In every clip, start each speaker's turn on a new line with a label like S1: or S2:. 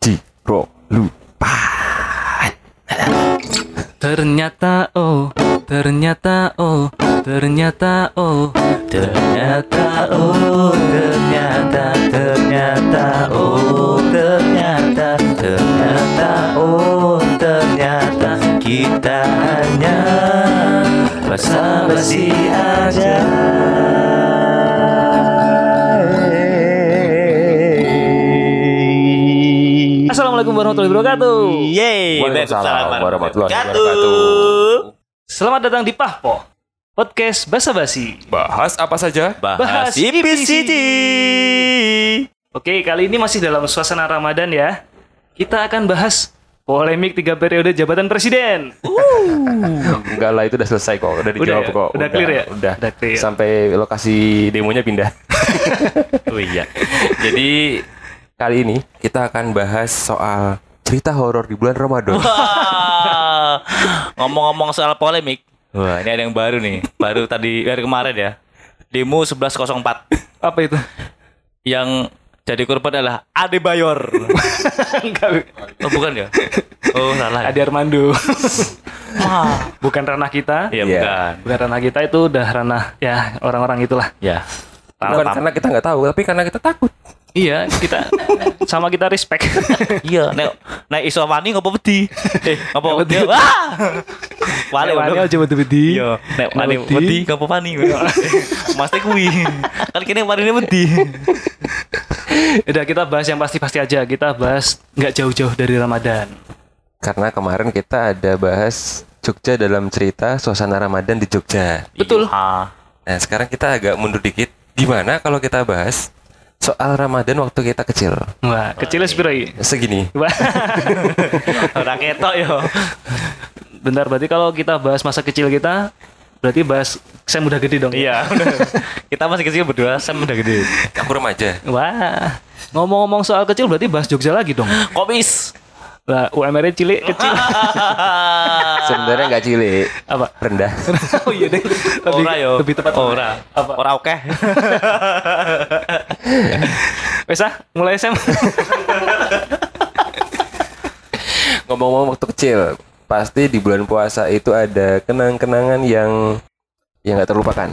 S1: Di ro lupa.
S2: Ternyata oh, ternyata oh, ternyata oh, ternyata oh, ternyata ternyata oh, ternyata ternyata oh, ternyata kita hanya basa-basi aja. Warahmatullahi wabarakatuh.
S3: Yeay,
S1: Waalaikumsalam warahmatullahi
S3: wabarakatuh.
S2: Selamat datang di Pahpo Podcast Basa Basi.
S1: Bahas apa saja?
S2: Bahas
S3: Bahas IPCD.
S2: Oke, kali ini masih dalam suasana Ramadan ya. Kita akan bahas polemik tiga periode jabatan presiden.
S1: Enggak lah itu udah selesai kok, udah dijawab
S2: ya?
S1: kok.
S2: Udah clear ya?
S1: Udah.
S2: Udah clear.
S1: Sampai lokasi demonya pindah.
S3: Oh iya. Jadi
S1: Kali ini kita akan bahas soal cerita horor di bulan Ramadan.
S3: wah, ngomong-ngomong soal polemik. Wah, ini ada yang baru nih. Baru tadi dari kemarin ya. Demo 1104
S2: Apa itu?
S3: yang jadi korban adalah Ade Bayor.
S2: Enggak.
S3: Oh, bukan ya? Oh, salah. ya?
S2: Adi Armando.
S3: Wah.
S2: Bukan ranah kita.
S3: Iya,
S1: Iya.
S3: bukan.
S2: Bukan ranah kita itu udah ranah ya orang-orang itulah.
S3: Ya.
S1: Bukan
S3: Paham.
S1: karena kita nggak tahu, tapi karena kita takut.
S2: Iya, kita sama kita respect.
S3: Iya, nek nek iso wani ngopo wedi? Eh, ngopo wedi?
S2: wedi?
S3: Wah. Wale
S2: Wani aja betul-betul.
S3: Iya, nek wani
S2: wedi.
S3: wedi ngopo wani? Mas teh kuwi. Kan kene warine wedi.
S2: Udah kita bahas yang pasti-pasti aja. Kita bahas nggak jauh-jauh dari Ramadan.
S1: Karena kemarin kita ada bahas Jogja dalam cerita suasana Ramadan di Jogja.
S2: Betul.
S3: Ah.
S1: Nah, sekarang kita agak mundur dikit. Gimana kalau kita bahas soal Ramadan waktu kita kecil?
S2: Wah, kecilnya sepiro iki?
S1: Segini.
S2: Wah.
S3: Ora ketok yo.
S2: Bentar, berarti kalau kita bahas masa kecil kita, berarti bahas saya udah gede dong.
S3: Iya, bener. Kita masih kecil berdua, saya udah gede.
S1: Aku remaja.
S2: Wah. Ngomong-ngomong soal kecil berarti bahas Jogja lagi dong.
S3: Komis.
S2: Lah, UMR-nya cilik kecil.
S1: Sebenarnya nggak cilik,
S2: Apa?
S1: rendah.
S2: oh iya deh. Lebih,
S3: Ora yo.
S2: lebih tepat.
S3: Ora.
S2: Apa?
S3: Ora oke.
S2: Wes ah, mulai SM.
S1: Ngomong-ngomong waktu kecil, pasti di bulan puasa itu ada kenang-kenangan yang yang nggak terlupakan.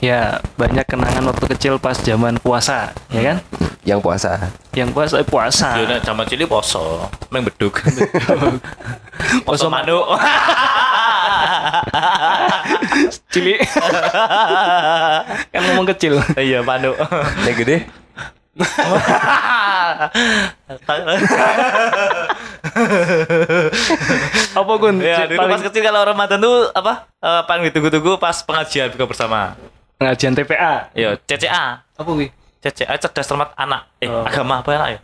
S2: ya, banyak kenangan waktu kecil pas zaman puasa, ya kan?
S1: Yang puasa.
S2: Yang puasa eh, puasa.
S3: Yo nek zaman cilik poso, meng beduk.
S2: Poso
S3: Poso manuk.
S2: cilik. kan ngomong kecil.
S3: Iya, manuk.
S1: Yang gede?
S2: Apa Gun?
S3: Ya, dulu pas kecil kalau Ramadan tuh apa? Eh, paling ditunggu-tunggu pas pengajian buka bersama.
S2: pengajian TPA.
S3: Yo, CCA.
S2: Apa wi?
S3: CCA cerdas cermat anak. Eh,
S2: Oh.
S3: agama apa anak ya?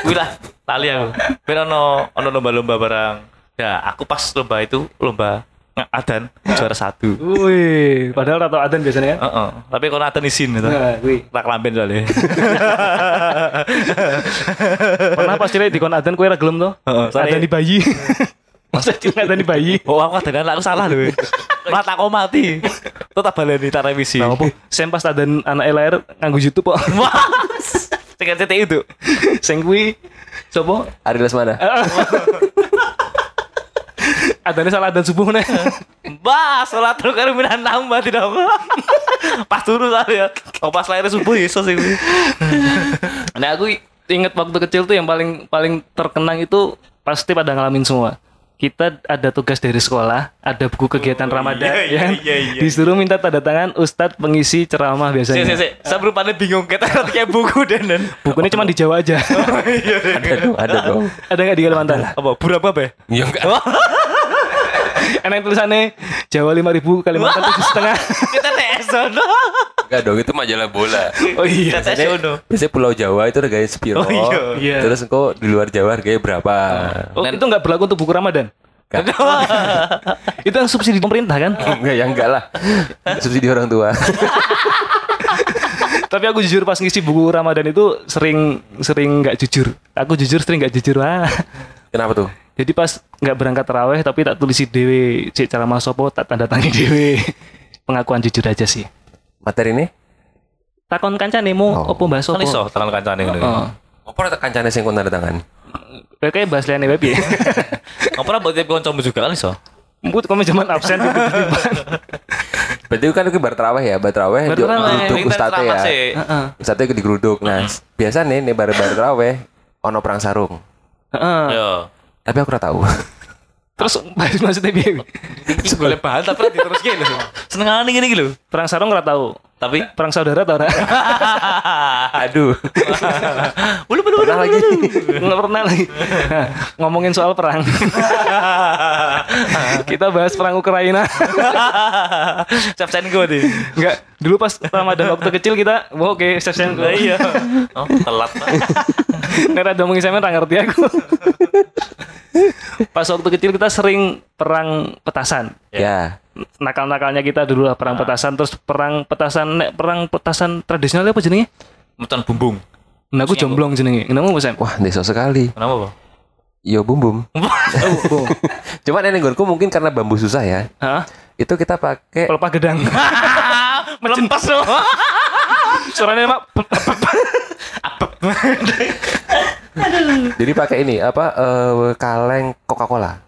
S3: Kuwi lah, lali aku. Ben ono ono lomba-lomba barang. Ya, aku pas lomba itu lomba adan juara satu.
S2: Wih, padahal rata adan biasanya kan?
S3: Heeh. Tapi kalau adan isin gitu.
S2: Nah, wih.
S3: Tak lamben soalnya.
S2: Pernah pas cilik di kon adan kowe ra gelem to?
S3: Heeh, soalnya-
S2: Adan di bayi. Masa cilik adan di bayi?
S3: Oh, aku adan aku salah lho. Mata aku mati. Tetap baleni tak revisi.
S2: Nah, apa? Sem pas adan anak lahir nganggo YouTube kok.
S3: Wah. Sing CTI itu.
S2: Sing kuwi sapa?
S1: Ari Lesmana.
S2: Adane salah adan subuh nih.
S3: Bah, sholat terus karo minan nambah tidak Pas turu saya. Oh, pas lahir subuh iso sih.
S2: Nah, aku inget waktu kecil tuh yang paling paling terkenang itu pasti pada ngalamin semua. Kita ada tugas dari sekolah, ada buku kegiatan Ramadan,
S3: iya, iya,
S2: ya kan?
S3: iya, iya.
S2: Disuruh minta tanda tangan Ustadz pengisi ceramah biasanya.
S3: sik, sik. Saya berupanya bingung kita kayak buku dan dan.
S2: Bukunya cuma di Jawa aja.
S1: Ada dong, ada dong.
S2: ada nggak di Kalimantan?
S3: Apa? Pura apa, Be?
S1: Ya enggak.
S2: Enak tulisannya Jawa 5000 Kalimantan tujuh setengah.
S3: Kita TS sono.
S1: Enggak dong, itu majalah bola.
S2: Oh iya.
S3: Kita TS sono.
S1: Biasanya Pulau Jawa itu harganya sepiro.
S3: Oh, iya.
S2: Iya.
S1: Terus engkau di luar Jawa harganya berapa?
S2: Oh, itu nggak berlaku untuk buku Ramadan. itu yang subsidi pemerintah kan?
S1: Enggak, ya enggak lah. Subsidi orang tua.
S2: Tapi aku jujur pas ngisi buku Ramadan itu sering sering nggak jujur. Aku jujur sering nggak jujur. Wah.
S1: Kenapa tuh?
S2: Jadi pas nggak berangkat teraweh tapi tak tulisi dewe, cek cara masopo tak tanda tangi dewe. Pengakuan jujur aja sih.
S1: Materi ini?
S2: takon kancane mau
S1: Oh.
S2: opo bahas
S3: Kan
S2: opo.
S3: iso tangan kancane ngono.
S2: Oh.
S1: Apa rata kancane sing kon tanda tangan?
S2: Kayak bahas liane web ya.
S3: Apa ora buat kancamu juga kan iso?
S2: Mbut kamu zaman absen.
S1: Berarti kan itu bar terawih ya, bar terawih di-
S3: Ini
S1: ustate ya.
S3: sih.
S2: Heeh.
S1: Ustate digeruduk. Nah, biasa nih nih bar bar terawih ono perang sarung.
S2: Heeh.
S1: Tapi aku ora tahu.
S2: Terus bahas maksudnya piye?
S3: Golek bahan tapi terus gitu. Senengane ngene iki lho.
S2: Perang sarung ora tahu.
S3: Tapi
S2: Perang saudara tau ora?
S1: Aduh.
S3: Bulu bulu
S1: Pernah lagi.
S2: Nggak pernah lagi. Nah, ngomongin soal perang. Kita bahas perang Ukraina.
S3: Gue deh.
S2: Enggak, dulu pas Ramadan waktu kecil kita, wah oke, Sen.
S3: Lah iya. Oh, telat.
S2: Nera ngomongin saya tak ngerti aku. pas waktu kecil kita sering perang petasan.
S1: Ya.
S2: Nakal-nakalnya kita dulu lah perang petasan terus perang petasan nek perang petasan tradisional apa jenenge?
S3: Mecan bumbung.
S2: Nah, aku jomblong jenenge. Kenapa Mas?
S1: Wah, desa sekali.
S3: Kenapa, Pak?
S1: Yo bum bum. Cuman ini nggonku mungkin karena bambu susah ya.
S2: Hah?
S1: Itu kita pakai
S2: Pelepah gedang.
S3: Melempas loh.
S2: Suaranya mak
S1: jadi pakai ini apa eh, kaleng Coca-Cola.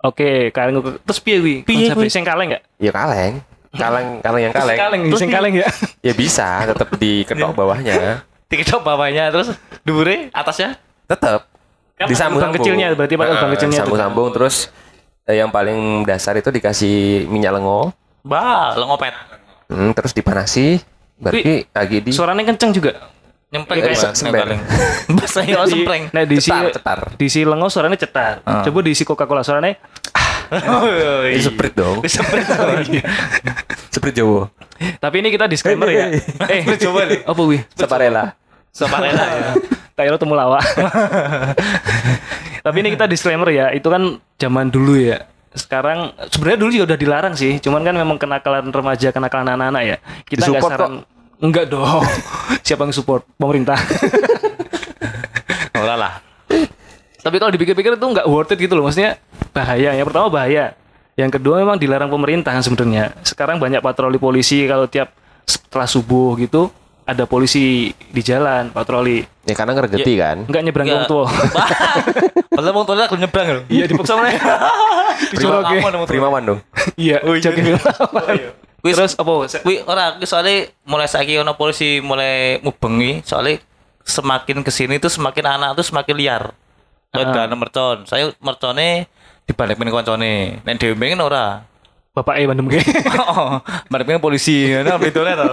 S2: Oke, kaleng terus piye kuwi?
S3: Piye kuwi?
S2: sing kaleng enggak?
S1: Ya kaleng. Kaleng kaleng yang kaleng.
S2: Kaleng,
S3: Terus
S2: sing kaleng ya.
S1: Ya bisa, tetap diketok bawahnya.
S3: Diketok bawahnya terus dhuwure atasnya.
S1: Tetap
S2: Kan
S1: disambung
S2: lubang kecilnya, berarti pakai lubang kecilnya.
S1: Sambung-sambung terus eh, yang paling dasar itu dikasih minyak lengo,
S3: Bah, lo ngopet.
S1: hmm, terus dipanasi, berarti lagi di
S2: Suaranya kenceng juga.
S3: Nyempreng kayak sempreng. Bahasa yo
S2: Di-
S3: sempreng.
S2: Nah, diisi
S1: cetar, cetar.
S2: diisi lengo suaranya cetar.
S3: Ah.
S2: Coba diisi Coca-Cola suaranya
S3: Oh, iya.
S1: sprite dong, sprite Jawa,
S2: Tapi ini kita disclaimer ya. eh,
S3: Coba nih.
S2: Apa wi?
S1: separela.
S3: Saparela ya.
S2: Kayak temu lawa. Tapi ini kita disclaimer ya, itu kan zaman dulu ya. Sekarang sebenarnya dulu juga udah dilarang sih, cuman kan memang kenakalan remaja, kenakalan anak-anak ya. Kita nggak saran Enggak dong. Siapa yang support? Pemerintah.
S3: Ora lah.
S2: Tapi kalau dipikir-pikir itu nggak worth it gitu loh. Maksudnya bahaya. Yang pertama bahaya. Yang kedua memang dilarang pemerintah sebenarnya. Sekarang banyak patroli polisi kalau tiap setelah subuh gitu ada polisi di jalan patroli.
S1: Ya karena ngergeti kan.
S2: Enggak nyebrang
S3: Nggak.
S2: wong tua.
S3: Padahal wong tuanya gelem nyebrang lho.
S2: Iya dipaksa mana?
S3: Aman.
S1: Primawan dong.
S2: Iya, jaga
S3: Wis-
S2: Terus apa?
S3: Kuwi ora soalnya mulai saiki ono polisi mulai mubengi soalnya semakin ke sini tuh semakin anak tuh semakin liar. Kayak
S2: Ah.
S3: dana mercon. Saya mercone dibalikin koncone. Nek dhewe pengen ora.
S2: Bapak E bandem.
S3: Oh, balikin polisi. Nah, bedone to.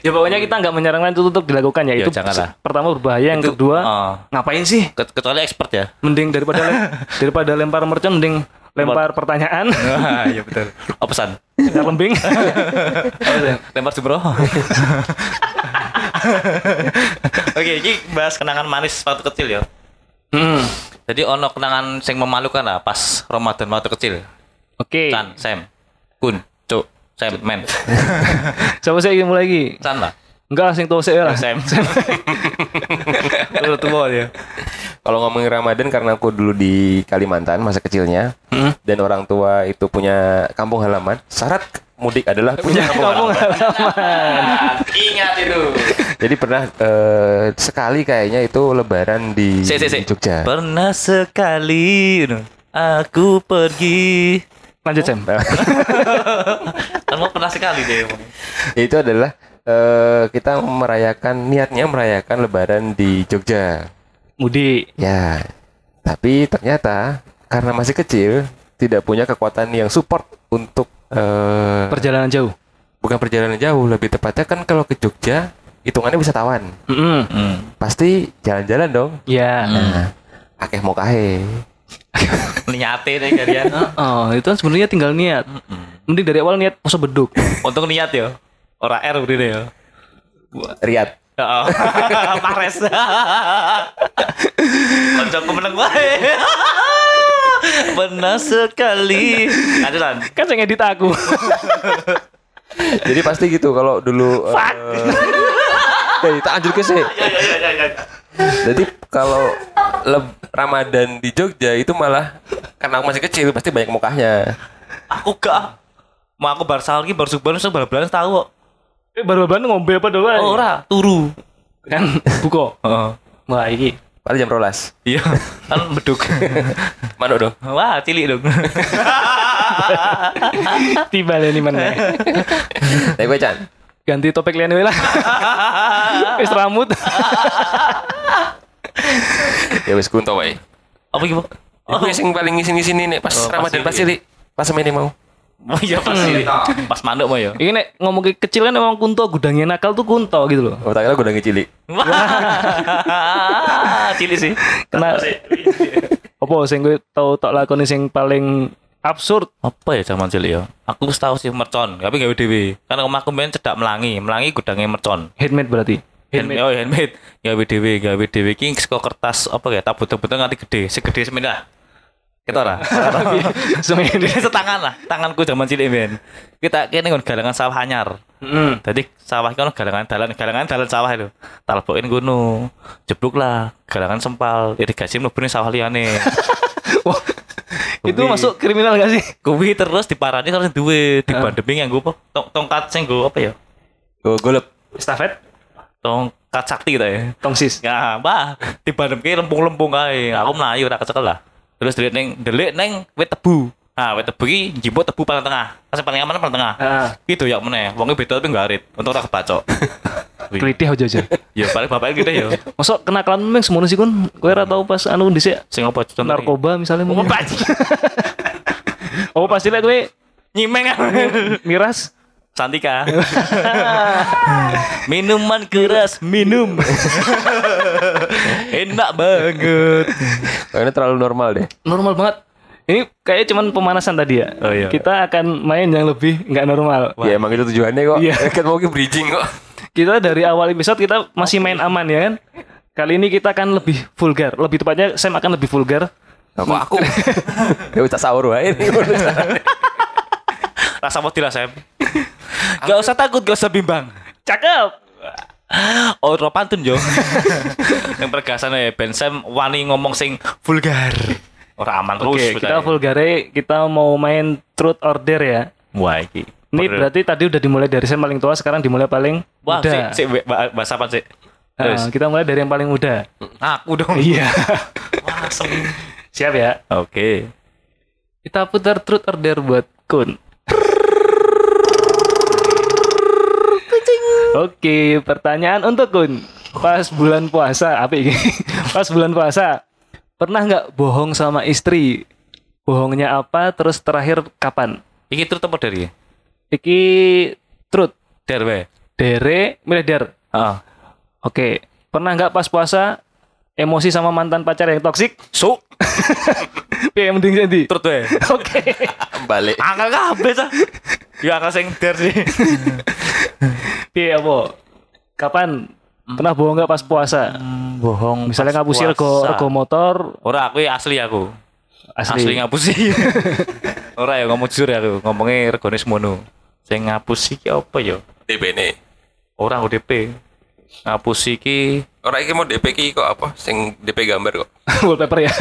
S2: ya pokoknya kita nggak menyarankan itu untuk dilakukan ya.
S3: Ya,
S2: itu
S3: janganlah.
S2: pertama berbahaya, yang
S3: Itu,
S2: kedua
S3: ah.
S2: ngapain sih?
S3: Ke- Kecuali expert ya.
S2: Mending daripada lem- daripada lempar mercon mending lempar pertanyaan.
S3: Wah, iya betul. Oh, pesan.
S2: Lempar lembing.
S3: Lempar jumroh. Oke, ini bahas kenangan manis waktu kecil ya.
S2: Hmm.
S3: Jadi ono kenangan sing memalukan lah pas Ramadan waktu kecil.
S2: Oke.
S3: Chan, Sam, Kun, Cuk, Sam, Men.
S2: Coba saya ingin mulai lagi.
S3: Chan lah.
S2: Enggak sing tua saya lah.
S3: Sam. Lu tua dia.
S1: Kalau ngomongin Ramadan karena aku dulu di Kalimantan masa kecilnya
S2: Hmm.
S1: dan orang tua itu punya kampung halaman. Syarat mudik adalah punya kampung
S2: Kamu
S1: halaman.
S2: halaman.
S3: Ingat itu.
S1: Jadi pernah eh, sekali kayaknya itu lebaran di,
S3: Si, si, si.
S1: di Jogja.
S3: Pernah sekali aku pergi.
S2: Lanjut Sam.
S3: Kamu pernah sekali deh.
S1: itu adalah eh, kita merayakan niatnya merayakan lebaran di Jogja.
S2: Mudik.
S1: Ya. Tapi ternyata karena masih kecil tidak punya kekuatan yang support untuk eh,
S2: Perjalanan jauh.
S1: bukan perjalanan jauh, lebih tepatnya kan kalau ke Jogja hitungannya wisatawan.
S2: Mm-mm.
S3: Hmm.
S1: Pasti jalan-jalan dong.
S2: Ya.
S1: Nah, akeh mau kahe.
S3: Niate deh kalian.
S2: Oh, itu kan sebenarnya tinggal niat. Mending dari awal niat poso beduk.
S3: Untung niat ya. Ora R deh ya.
S1: Riat.
S3: Oh, Mares. Kancaku meneng wae. Pernah sekali. Adulan.
S2: Kan saya ngedit aku.
S1: Jadi pasti gitu kalau dulu eh eh, tak anjur ke sih. Jadi kalau leb- Ramadan di Jogja itu malah karena aku masih kecil pasti banyak mukanya.
S3: Aku gak. Mau aku bar sahur ki bar subuh wis bal-balan tahu kok.
S2: Eh baru-baru ngombe apa doang?
S3: Oh, ora, turu.
S2: Kan buko.
S3: Heeh.
S2: Wah, iki
S1: Paling jam rolas.
S3: Iya, kan beduk.
S1: Manuk dong.
S3: Wah, cilik dong.
S2: tiba ini mana?
S1: Tapi gue Chan.
S2: Ganti topik wae lah. Wis rambut.
S1: Ya wis kunto wae.
S3: Apa gitu?
S1: Iku sing paling ngisin-ngisini nih pas
S3: Oh, pas
S1: Ramadan pas cilik. Pas semene mau.
S3: Oh iya pas cilik. Pas manduk mau ya.
S2: Ini nek ngomong ke kecil kan emang kunto gudangnya nakal tuh kunto gitu loh.
S1: Oh, tak kira gue udah cilik.
S3: Wah, cilik sih.
S2: Kena apa sing gue tau tak lakoni sing paling absurd
S3: Apa ya zaman cilik ya? Aku wis tahu sih mercon, tapi gawe dhewe. Karena omahku main cedak melangi, melangi gudangnya mercon.
S2: handmade berarti.
S3: Handmade. Oh, handmade. Gawe dhewe, gawe dhewe iki saka kertas apa ya? Tak butuh-butuh nganti gede, segede semene lah. Kita ora.
S2: Semuanya
S3: Setangan lah, tanganku zaman cilik men. Kita kene nggon galangan sawah anyar.
S2: Hmm.
S3: Tadi sawah kan galangan dalan, galangan dalan sawah itu. Talbokin gunung, jeblok lah, galangan sempal, irigasi mlebu ning sawah liyane.
S2: Wah, itu masuk kriminal gak sih?
S3: Kuwi terus diparani terus duwe, dibandemi nganggo apa? Tong tongkat sing nggo apa ya?
S1: Gue golep.
S2: Estafet,
S3: Tongkat sakti ta ya.
S2: tongsis.
S3: Ya, mbah, dibandemke lempung-lempung kae. Aku melayu ora kecekel lah. Terus delik ning delik ning wit tebu. Nah, wit tebu iki njiput tebu paling tengah. Pas paling aman paling tengah.
S2: Ah,
S3: Itu ya meneh. Wonge beda tapi garit. Untuk ora kebacok.
S2: Kelitih aja aja.
S3: Ya paling bapaknya gitu ya.
S2: Masuk kenakalan memang semono sih kun. Kowe ora tau pas anu dhisik
S3: Sing apa
S2: narkoba misalnya
S3: Oh,
S2: mungkin. Oh pasti lah gue
S3: Nyimeng
S2: miras.
S3: Santika. Minuman keras, minum. Enak banget.
S1: Kayaknya terlalu normal deh.
S2: Normal banget. Ini kayaknya cuman pemanasan tadi ya.
S3: Oh, iya.
S2: Kita akan main yang lebih nggak normal.
S1: Ya emang itu tujuannya kok.
S2: Iya.
S1: kan mau bridging kok.
S2: Kita dari awal episode kita masih main aman ya kan. Kali ini kita akan lebih vulgar. Lebih tepatnya Sam akan lebih vulgar.
S1: Kok aku? ya udah sahur wae ini.
S3: Rasa mau tidak, Sam? Gak usah takut, gak usah bimbang.
S2: Cakep.
S3: Oh, ro pantun yo. Yang pergasan ya, Ben Sam wani ngomong sing vulgar. Ora aman terus.
S2: Oke, kita vulgare kita mau main truth order ya.
S3: Wah, iki.
S2: Ini berarti tadi udah dimulai dari Sam paling tua, sekarang dimulai paling
S3: Wah,
S2: muda.
S3: sik, sik, bahasa apa sih?
S2: Nah,
S3: Terus.
S2: kita mulai dari yang paling muda.
S3: Aku dong.
S2: Iya.
S3: Wah, sem.
S2: Siap ya?
S3: Oke.
S2: Kita putar truth order buat Kun. Oke, pertanyaan untuk Kun. Pas bulan puasa, apa ini? Pas bulan puasa, pernah nggak bohong sama istri? Bohongnya apa? Terus terakhir kapan?
S3: Iki terus apa dari?
S2: Iki truth.
S3: Derwe.
S2: Dere, milih der.
S3: Heeh.
S2: Oke, pernah nggak pas puasa emosi sama mantan pacar yang toksik?
S3: So,
S2: Piye mending jadi?
S3: terus wae.
S2: Oke.
S1: Balik.
S3: Angel kabeh ta. Ya angel sing der sih.
S2: Piye apa? Kapan pernah bohong nggak pas puasa?
S3: Bohong.
S2: Misalnya ngapusi rego rego motor
S3: Ora aku asli aku. Asli,
S2: asli.
S3: ngapusi. Ora ya ngomong jujur ya aku, ngomongnya regane semono. Sing ngapusi ki apa ya?
S1: DP nih.
S3: Ora ODP. Ngapusi ki
S1: Orang ini mau DP ki kok apa? Sing DP gambar kok.
S2: Wallpaper ya.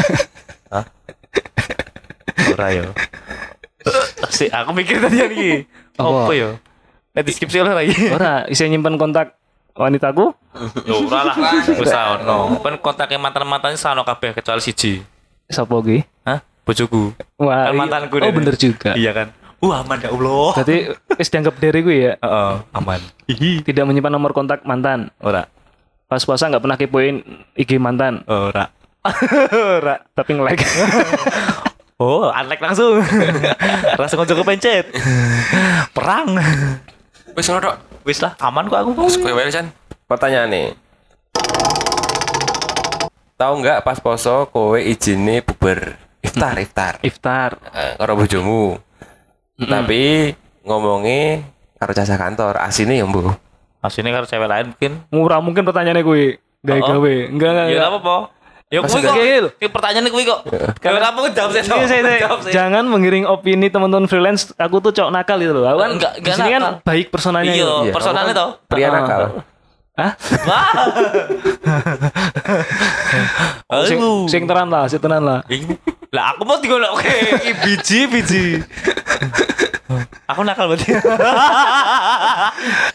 S3: ora ya. Si aku mikir tadi iki.
S2: Apa?
S3: Apa ya? Nek deskripsi oleh lagi.
S2: Ora, isi nyimpen kontak wanitaku.
S3: Ya ora lah. Wis ono. Kan kontake mantan-mantan sano kabeh kecuali siji.
S2: Sopo ki?
S3: Hah? Bojoku.
S2: Wah,
S3: Kan
S2: iya.
S3: mantanku
S2: Oh, bener juga.
S3: Iya kan? Wah, aman ya Allah.
S2: Berarti wis dianggap dari gue ya.
S3: Heeh, aman.
S2: Tidak menyimpan nomor kontak mantan.
S3: Ora.
S2: Pas puasa nggak pernah kepoin IG mantan,
S3: Ora. Ora.
S2: tapi nge-like.
S3: Oh, unlike langsung. langsung konco kepencet. Perang.
S1: Wis ngono tok.
S3: Wis lah, aman kok aku.
S1: Terus kowe wae Chan. Pertanyaan nih. Tahu nggak pas poso kowe izine bubar iftar iftar
S2: Iftar.
S1: eh, karo bojomu. Tapi ngomongnya karo jasa kantor asine ya mbuh.
S3: Aslinya kalau cewek lain mungkin.
S2: Murah mungkin pertanyaannya gue. Gawe-gawe. Enggak, enggak,
S3: Ya apa apa. Ya kuwi kok. Ini pertanyaan kuwi kok. Kalau apa kok jawab sih.
S2: Iya, saya-
S3: Jawab sih.
S2: jangan mengiring opini teman-teman freelance. Aku tuh cowok nakal gitu loh. Aku kan
S3: Enggak- enggak
S2: sini kan baik personanya.
S3: Iya,
S2: gitu.
S1: Iya,
S3: personalnya
S1: kamu
S3: toh.
S1: Pria
S2: Ah.
S1: nakal.
S2: Hah?
S3: Wah.
S2: Sing,
S3: Aduh.
S2: sing tenan lah, sing tenan lah.
S3: Lah aku mau digolok oke, Iki biji biji. Aku nakal berarti.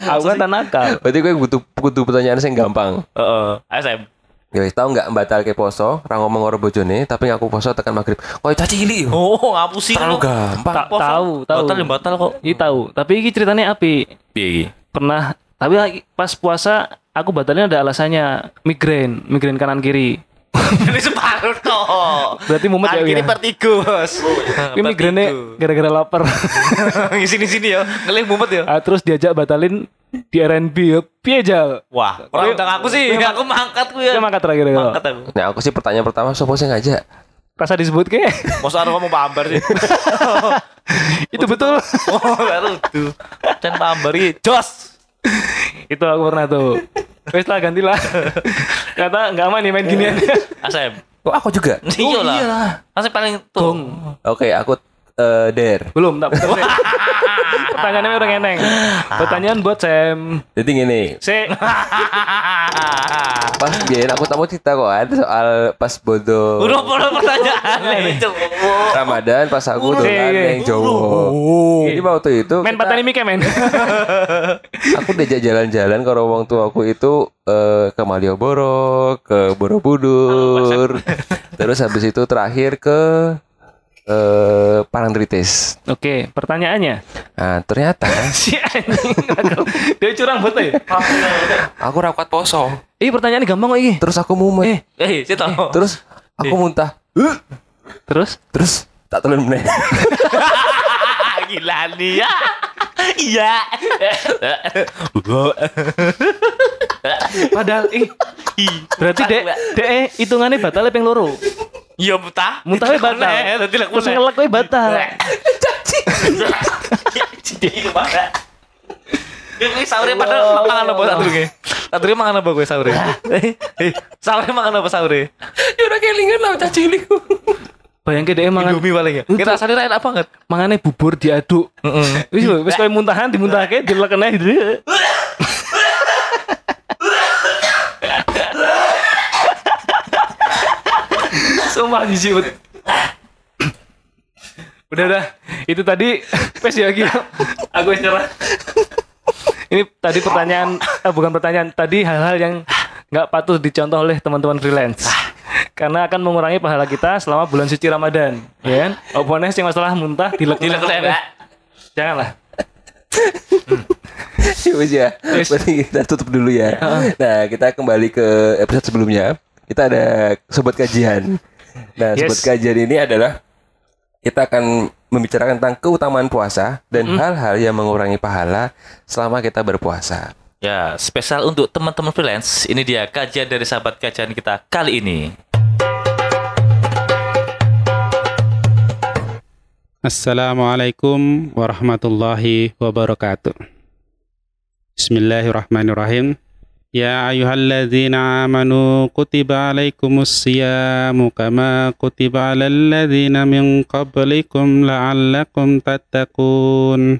S2: Aku kan tak nakal.
S1: Berarti gue butuh butuh pertanyaan yang gampang.
S3: Heeh. SM.
S1: Ya wis tau nggak batal ke poso, ra ngomong karo bojone, tapi ngaku poso tekan maghrib. Kok caci cilik.
S3: Oh, ngapusin
S1: Terlalu
S3: lu.
S1: gampang.
S2: Tak tahu, tahu.
S3: Batal yang batal kok.
S2: Iya tahu. Tapi ini ceritanya api.
S3: Piye iki?
S2: Pernah. Tapi pas puasa aku batalnya ada alasannya migrain, migrain kanan kiri.
S3: Ini separuh toh.
S2: Berarti mumet ya,
S3: Ini
S2: ya?
S3: per tiga, Bos.
S2: Ini migrainnya gara-gara lapar.
S3: Di sini sini ya. Ngelih mumet ya.
S2: Ah, terus diajak batalin di RNB ya. Piye jal?
S3: Wah, orang undang aku sih. Aku mangkat ku ya.
S2: Dia mangkat terakhir ya.
S3: Mangkat aku.
S1: Nah, aku sih pertanyaan pertama sopo sing ngajak?
S2: Rasa disebut ke?
S3: Masa aku ngomong pambar sih.
S2: Itu betul.
S3: Oh, baru tuh. Dan pambar iki jos.
S2: Itu aku pernah tuh. Wes lah gantilah. Kata nggak aman nih main ginian.
S3: Asem.
S1: Oh, aku juga.
S3: Iya lah. Asem paling tuh.
S1: Oke, aku eh der.
S2: Belum, tak betul. Pertanyaannya orang eneng. Pertanyaan buat Sam.
S1: Jadi gini,
S2: Se,
S1: pas biarin aku tamu cerita kok kan soal pas bodoh
S3: Udah pernah pertanyaan itu.
S1: Ramadan pas aku
S2: Udah. Iya, iya.
S1: yang Jawa. Jadi waktu itu
S2: main
S1: kita-
S2: patani mike men.
S1: aku diajak jalan-jalan kalau wong tua aku itu eh, ke Malioboro, ke Borobudur. Terus habis itu terakhir ke eh Parangtritis.
S2: Oke, pertanyaannya.
S1: Nah, ternyata
S2: Si anjing. Dia curang betul ya?
S1: aku rapat poso.
S2: Ih, pertanyaannya gampang kok ini.
S1: Terus aku mumet.
S3: Eh, saya tahu.
S1: Terus aku muntah.
S2: Terus
S1: Terus tak telan meneh.
S3: Gila nih ya. Iya.
S2: padahal ih berarti dek dek eh, hitungannya batal ping loro.
S3: Iya muntah.
S2: Muntah we batal.
S3: Nanti lah
S2: Terus ngelek we batal.
S3: Jadi ke mana? Gue sahurnya pada mangan apa sahurnya? Sahurnya mangan apa gue sahurnya? Eh, Sahurnya mangan apa sahurnya?
S1: Ya udah kelingan lah caci cilik.
S2: Bayangke dek mangan
S3: Indomie paling ya. Kita rasanya enak banget.
S2: mangane bubur diaduk. Wis lho, wis koyo muntahan dimuntahke dilekene. Sumpah jijik bet. Udah udah, itu tadi pes ya Gi. Aku nyerah. Ini tadi pertanyaan, eh, bukan pertanyaan, tadi hal-hal yang nggak patut dicontoh oleh teman-teman freelance. Karena akan mengurangi pahala kita selama bulan suci Ramadan, ya kan? Opone sing masalah muntah dilek
S3: Pak.
S2: Janganlah.
S1: Ya wis ya. Berarti kita tutup dulu ya. Nah, kita kembali ke episode sebelumnya. Kita ada sobat kajian. Nah, sobat
S2: Yes.
S1: kajian ini adalah kita akan membicarakan tentang keutamaan puasa dan hal-hal yang mengurangi pahala selama kita berpuasa.
S3: Ya, spesial untuk teman-teman freelance. Ini dia kajian dari sahabat kajian kita kali ini.
S4: Assalamualaikum warahmatullahi wabarakatuh. Bismillahirrahmanirrahim. Ya ayyuhalladzina amanu kutiba alaikumus siyamu kama kutiba alal ladzina min qablikum la'allakum tattaqun.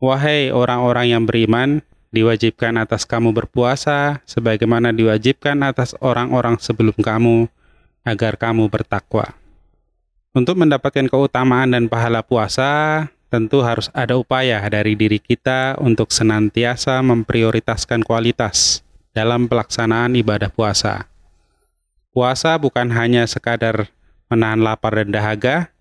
S4: Wahai orang-orang yang beriman, diwajibkan atas kamu berpuasa sebagaimana diwajibkan atas orang-orang sebelum kamu agar kamu bertakwa. Untuk mendapatkan keutamaan dan pahala puasa, tentu harus ada upaya dari diri kita untuk senantiasa memprioritaskan kualitas dalam pelaksanaan ibadah puasa. Puasa bukan hanya sekadar menahan lapar dan dahaga,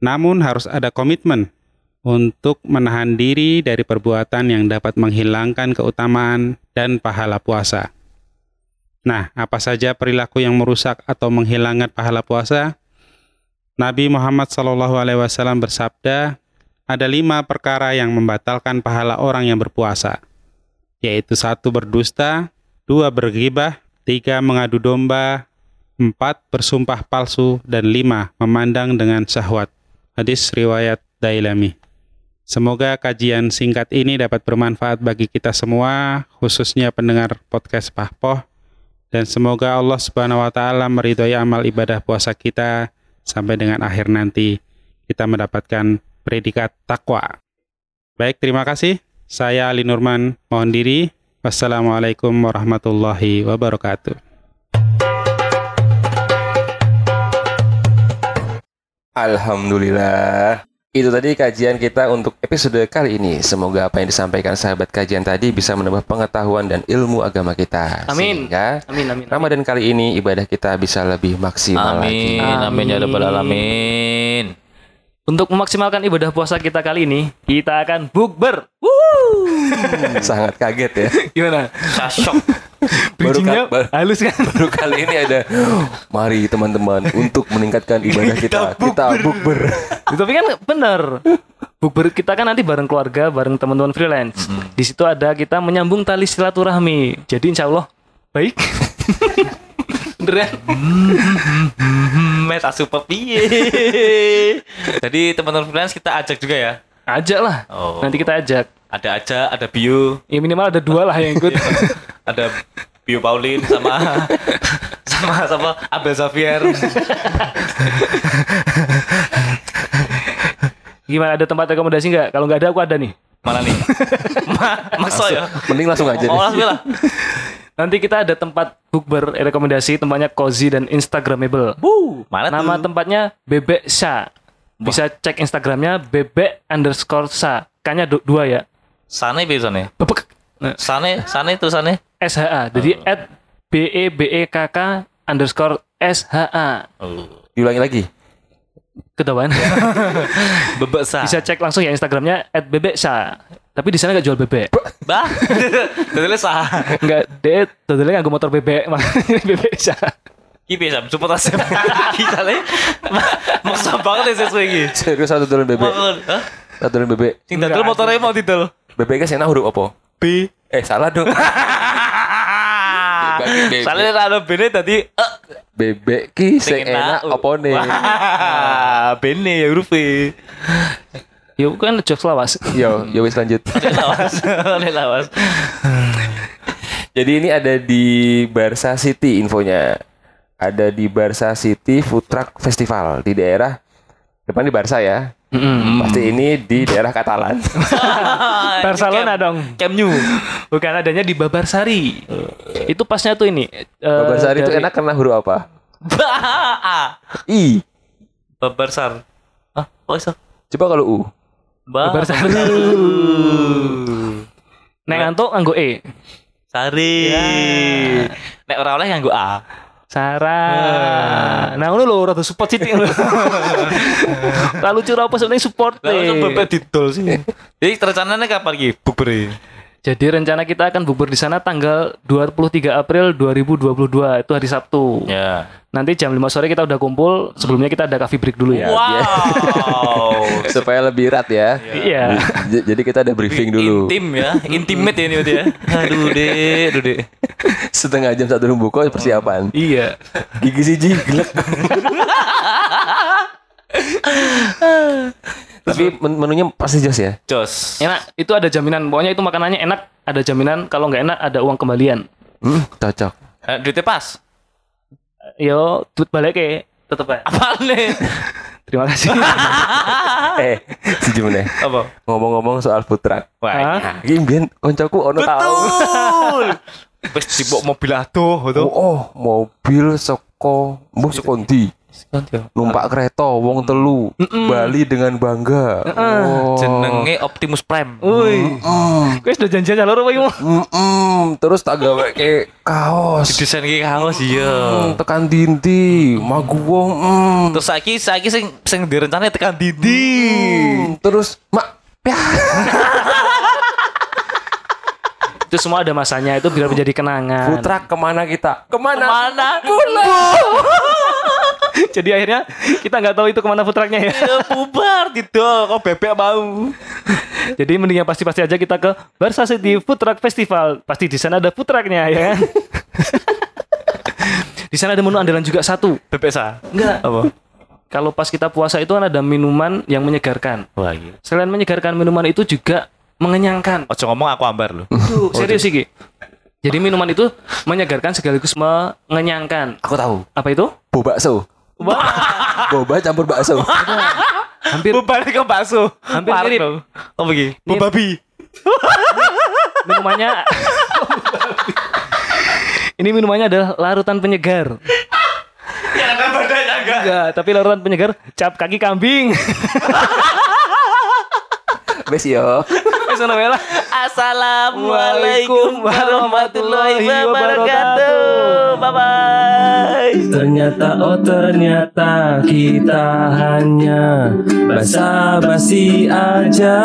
S4: namun harus ada komitmen untuk menahan diri dari perbuatan yang dapat menghilangkan keutamaan dan pahala puasa. Nah, apa saja perilaku yang merusak atau menghilangkan pahala puasa? Nabi Muhammad SAW bersabda, ada lima perkara yang membatalkan pahala orang yang berpuasa, yaitu satu berdusta, dua bergibah, tiga mengadu domba, empat bersumpah palsu, dan lima memandang dengan syahwat. Hadis riwayat Dailami. Semoga kajian singkat ini dapat bermanfaat bagi kita semua, khususnya pendengar podcast Pahpoh, dan semoga Allah Subhanahu wa taala meridhoi amal ibadah puasa kita sampai dengan akhir nanti kita mendapatkan predikat takwa. Baik, terima kasih. Saya Ali Nurman, mohon diri. Wassalamualaikum warahmatullahi wabarakatuh.
S1: Alhamdulillah. Itu tadi kajian kita untuk episode kali ini. Semoga apa yang disampaikan sahabat kajian tadi bisa menambah pengetahuan dan ilmu agama kita.
S2: Amin.
S1: Sehingga
S2: Amin amin. amin.
S1: Ramadan kali ini ibadah kita bisa lebih maksimal lagi.
S3: Amin. Amin ya rabbal alamin.
S2: Untuk memaksimalkan ibadah puasa kita kali ini, kita akan bukber.
S1: Sangat kaget ya.
S2: Gimana?
S3: Syok.
S2: Bridgingnya
S1: baru-
S2: halus kan?
S1: Baru kali ini ada Mari teman-teman untuk meningkatkan ibadah kita Kita bukber
S2: Tapi kan bener. Bukber kita kan nanti bareng keluarga, bareng teman-teman freelance. Di situ ada kita menyambung tali silaturahmi. Jadi insya Allah baik. Bener kan?
S3: Met asup piye. Jadi teman-teman freelance kita ajak juga ya.
S2: Ajak lah.
S3: Oh.
S2: Nanti kita ajak.
S3: Ada aja, ada Bio,
S2: Ya minimal ada dua lah yang ikut.
S3: ada Bio Paulin sama sama sama Abel Xavier.
S2: Gimana ada tempat rekomendasi nggak? Kalau nggak ada aku ada nih.
S3: Mana nih? Ma Maksa ya.
S1: Mending langsung aja
S3: Oh, langsung lah.
S2: Nanti kita ada tempat bukber rekomendasi tempatnya cozy dan instagramable.
S3: Mana
S2: Nama
S3: tuh?
S2: tempatnya Bebek Sa. Bisa cek Instagramnya bebek underscore sa. Kayaknya du- dua ya.
S3: Sane bisa nih.
S2: Bebek. Nah,
S3: Sane, Sane tuh Sane.
S2: SHA. Jadi at B E B E K K underscore SHA.
S3: Oh.
S1: Diulangi lagi
S2: Ketahuan.
S3: Bebek sa.
S2: Bisa cek langsung ya Instagramnya at bebek sa. Tapi di sana nggak jual bebek.
S3: Bah. Dadi sa.
S2: Enggak, dia totalnya nggak motor bebek, makanya bebek sa.
S3: Ki bisa support asep. Ki sale. Maksa banget ya sesuai iki.
S1: Serius satu turun bebek
S3: Hah?
S1: Satu turun bebek
S3: Sing dadel motornya mau didol.
S1: Bebek kan enak huruf apa?
S3: B.
S1: Eh salah dong Bebek.
S3: Soalnya ada bene tadi eh
S1: Bebek ki sing enak apa nih
S3: bene ya huruf E.
S2: Ya kan jokes lawas.
S1: Yo, yo wis lanjut
S3: Lawas. Lawas.
S1: Jadi ini ada di Barca City infonya. Ada di Barca City Food Truck Festival di daerah depan di Barca ya. Pasti ini di daerah Katalan.
S2: Barcelona dong.
S3: Camp Nou.
S2: Bukan adanya di Babarsari. Itu pasnya tuh ini. eh,
S1: Babarsari itu
S2: dari-
S1: enak karena huruf apa?
S3: Ba.
S1: I.
S3: Babarsar. Hah? Oh.
S1: Coba kalau U.
S3: Ba.
S2: Babarsari. Nek ngantuk nganggo E.
S3: Sari. Nek ora oleh nganggo A.
S2: Sarah. Nah, ngono lho rada support sithik lho. Lalu curah apa sebenarnya support nih.
S3: kok bebek didol sih. Jadi rencananya kapan iki bukber
S2: Jadi rencana kita akan bubur di sana tanggal 23 April 2022 itu hari Sabtu.
S3: Ya.
S2: Nanti jam 5 sore kita udah kumpul. Sebelumnya kita ada coffee break dulu ya.
S3: Wow.
S1: Supaya lebih erat ya.
S2: Iya.
S1: J- Jadi kita ada briefing dulu.
S3: Intim ya, intimate ya ini berarti ya. Aduh deh, aduh deh.
S1: Setengah jam satu buka persiapan.
S2: Iya.
S1: Gigi siji gelek. Tapi men- menunya pasti jos ya.
S3: Jos.
S2: Enak. Itu ada jaminan. Pokoknya itu makanannya enak. Ada jaminan. Kalau nggak enak ada uang kembalian.
S1: Hmm, cocok.
S3: Eh, duitnya pas.
S2: Yo, duit balik ke. Tetep aja.
S3: Apa nih?
S2: Terima kasih.
S1: eh, si Jumne.
S3: Apa?
S1: Ngomong-ngomong soal food truck.
S3: Wah.
S1: Nah, iki mbiyen koncoku ono tau.
S3: Betul. Wes dibok mobil aduh
S1: Oh,
S3: tuh.
S1: oh, mobil seko mbuh seko ndi? Numpak kereta wong telu Bali dengan bangga. Oh.
S3: Jenenge Optimus Prime.
S2: Woi. Kau sudah janjian ini?
S1: Mm-mm, terus tak gawe ke kaos.
S3: Desain iki kaos iya.
S1: Hmm, tekan dindi, magu wong. mm.
S3: Terus saiki saiki sing sing direncanain tekan Didi.
S1: Hmm, terus mak.
S2: Itu semua ada masanya. Itu biar menjadi kenangan.
S1: Truck ke mana kita? Ke
S3: mana? Mana?
S2: Jadi akhirnya kita nggak tahu itu ke mana food trucknya ya.
S3: Ya bubar didol kok bebek mau.
S2: Jadi mending yang pasti-pasti aja kita ke Barca City Food Truck Festival. Pasti di sana ada food trucknya ya kan. di sana ada menu andalan juga satu.
S3: Bebek sa.
S2: Enggak.
S3: Apa?
S2: Kalau pas kita puasa itu kan ada minuman yang menyegarkan.
S3: Wah iya.
S2: Selain menyegarkan minuman itu juga mengenyangkan.
S3: Ojo ngomong aku ambar loh.
S2: Tuh, serius sih. Jadi minuman itu menyegarkan sekaligus mengenyangkan.
S1: Aku tahu.
S2: Apa itu?
S1: Boba bakso.
S2: Wah,
S1: Boba campur bakso.
S2: hampir
S3: Bubar ke bakso.
S2: Hampir
S3: Warno.
S2: mirip.
S3: Apa iki? Bu babi.
S2: minumannya Ini minumannya adalah larutan penyegar.
S3: Ya ada badannya enggak.
S2: Enggak, tapi larutan penyegar cap kaki kambing.
S5: Bes yo.
S2: Lah.
S3: Assalamualaikum warahmatullahi wabarakatuh. Bye bye.
S1: Ternyata oh ternyata kita hanya basa-basi aja.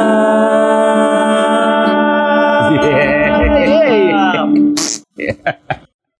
S5: Yeah.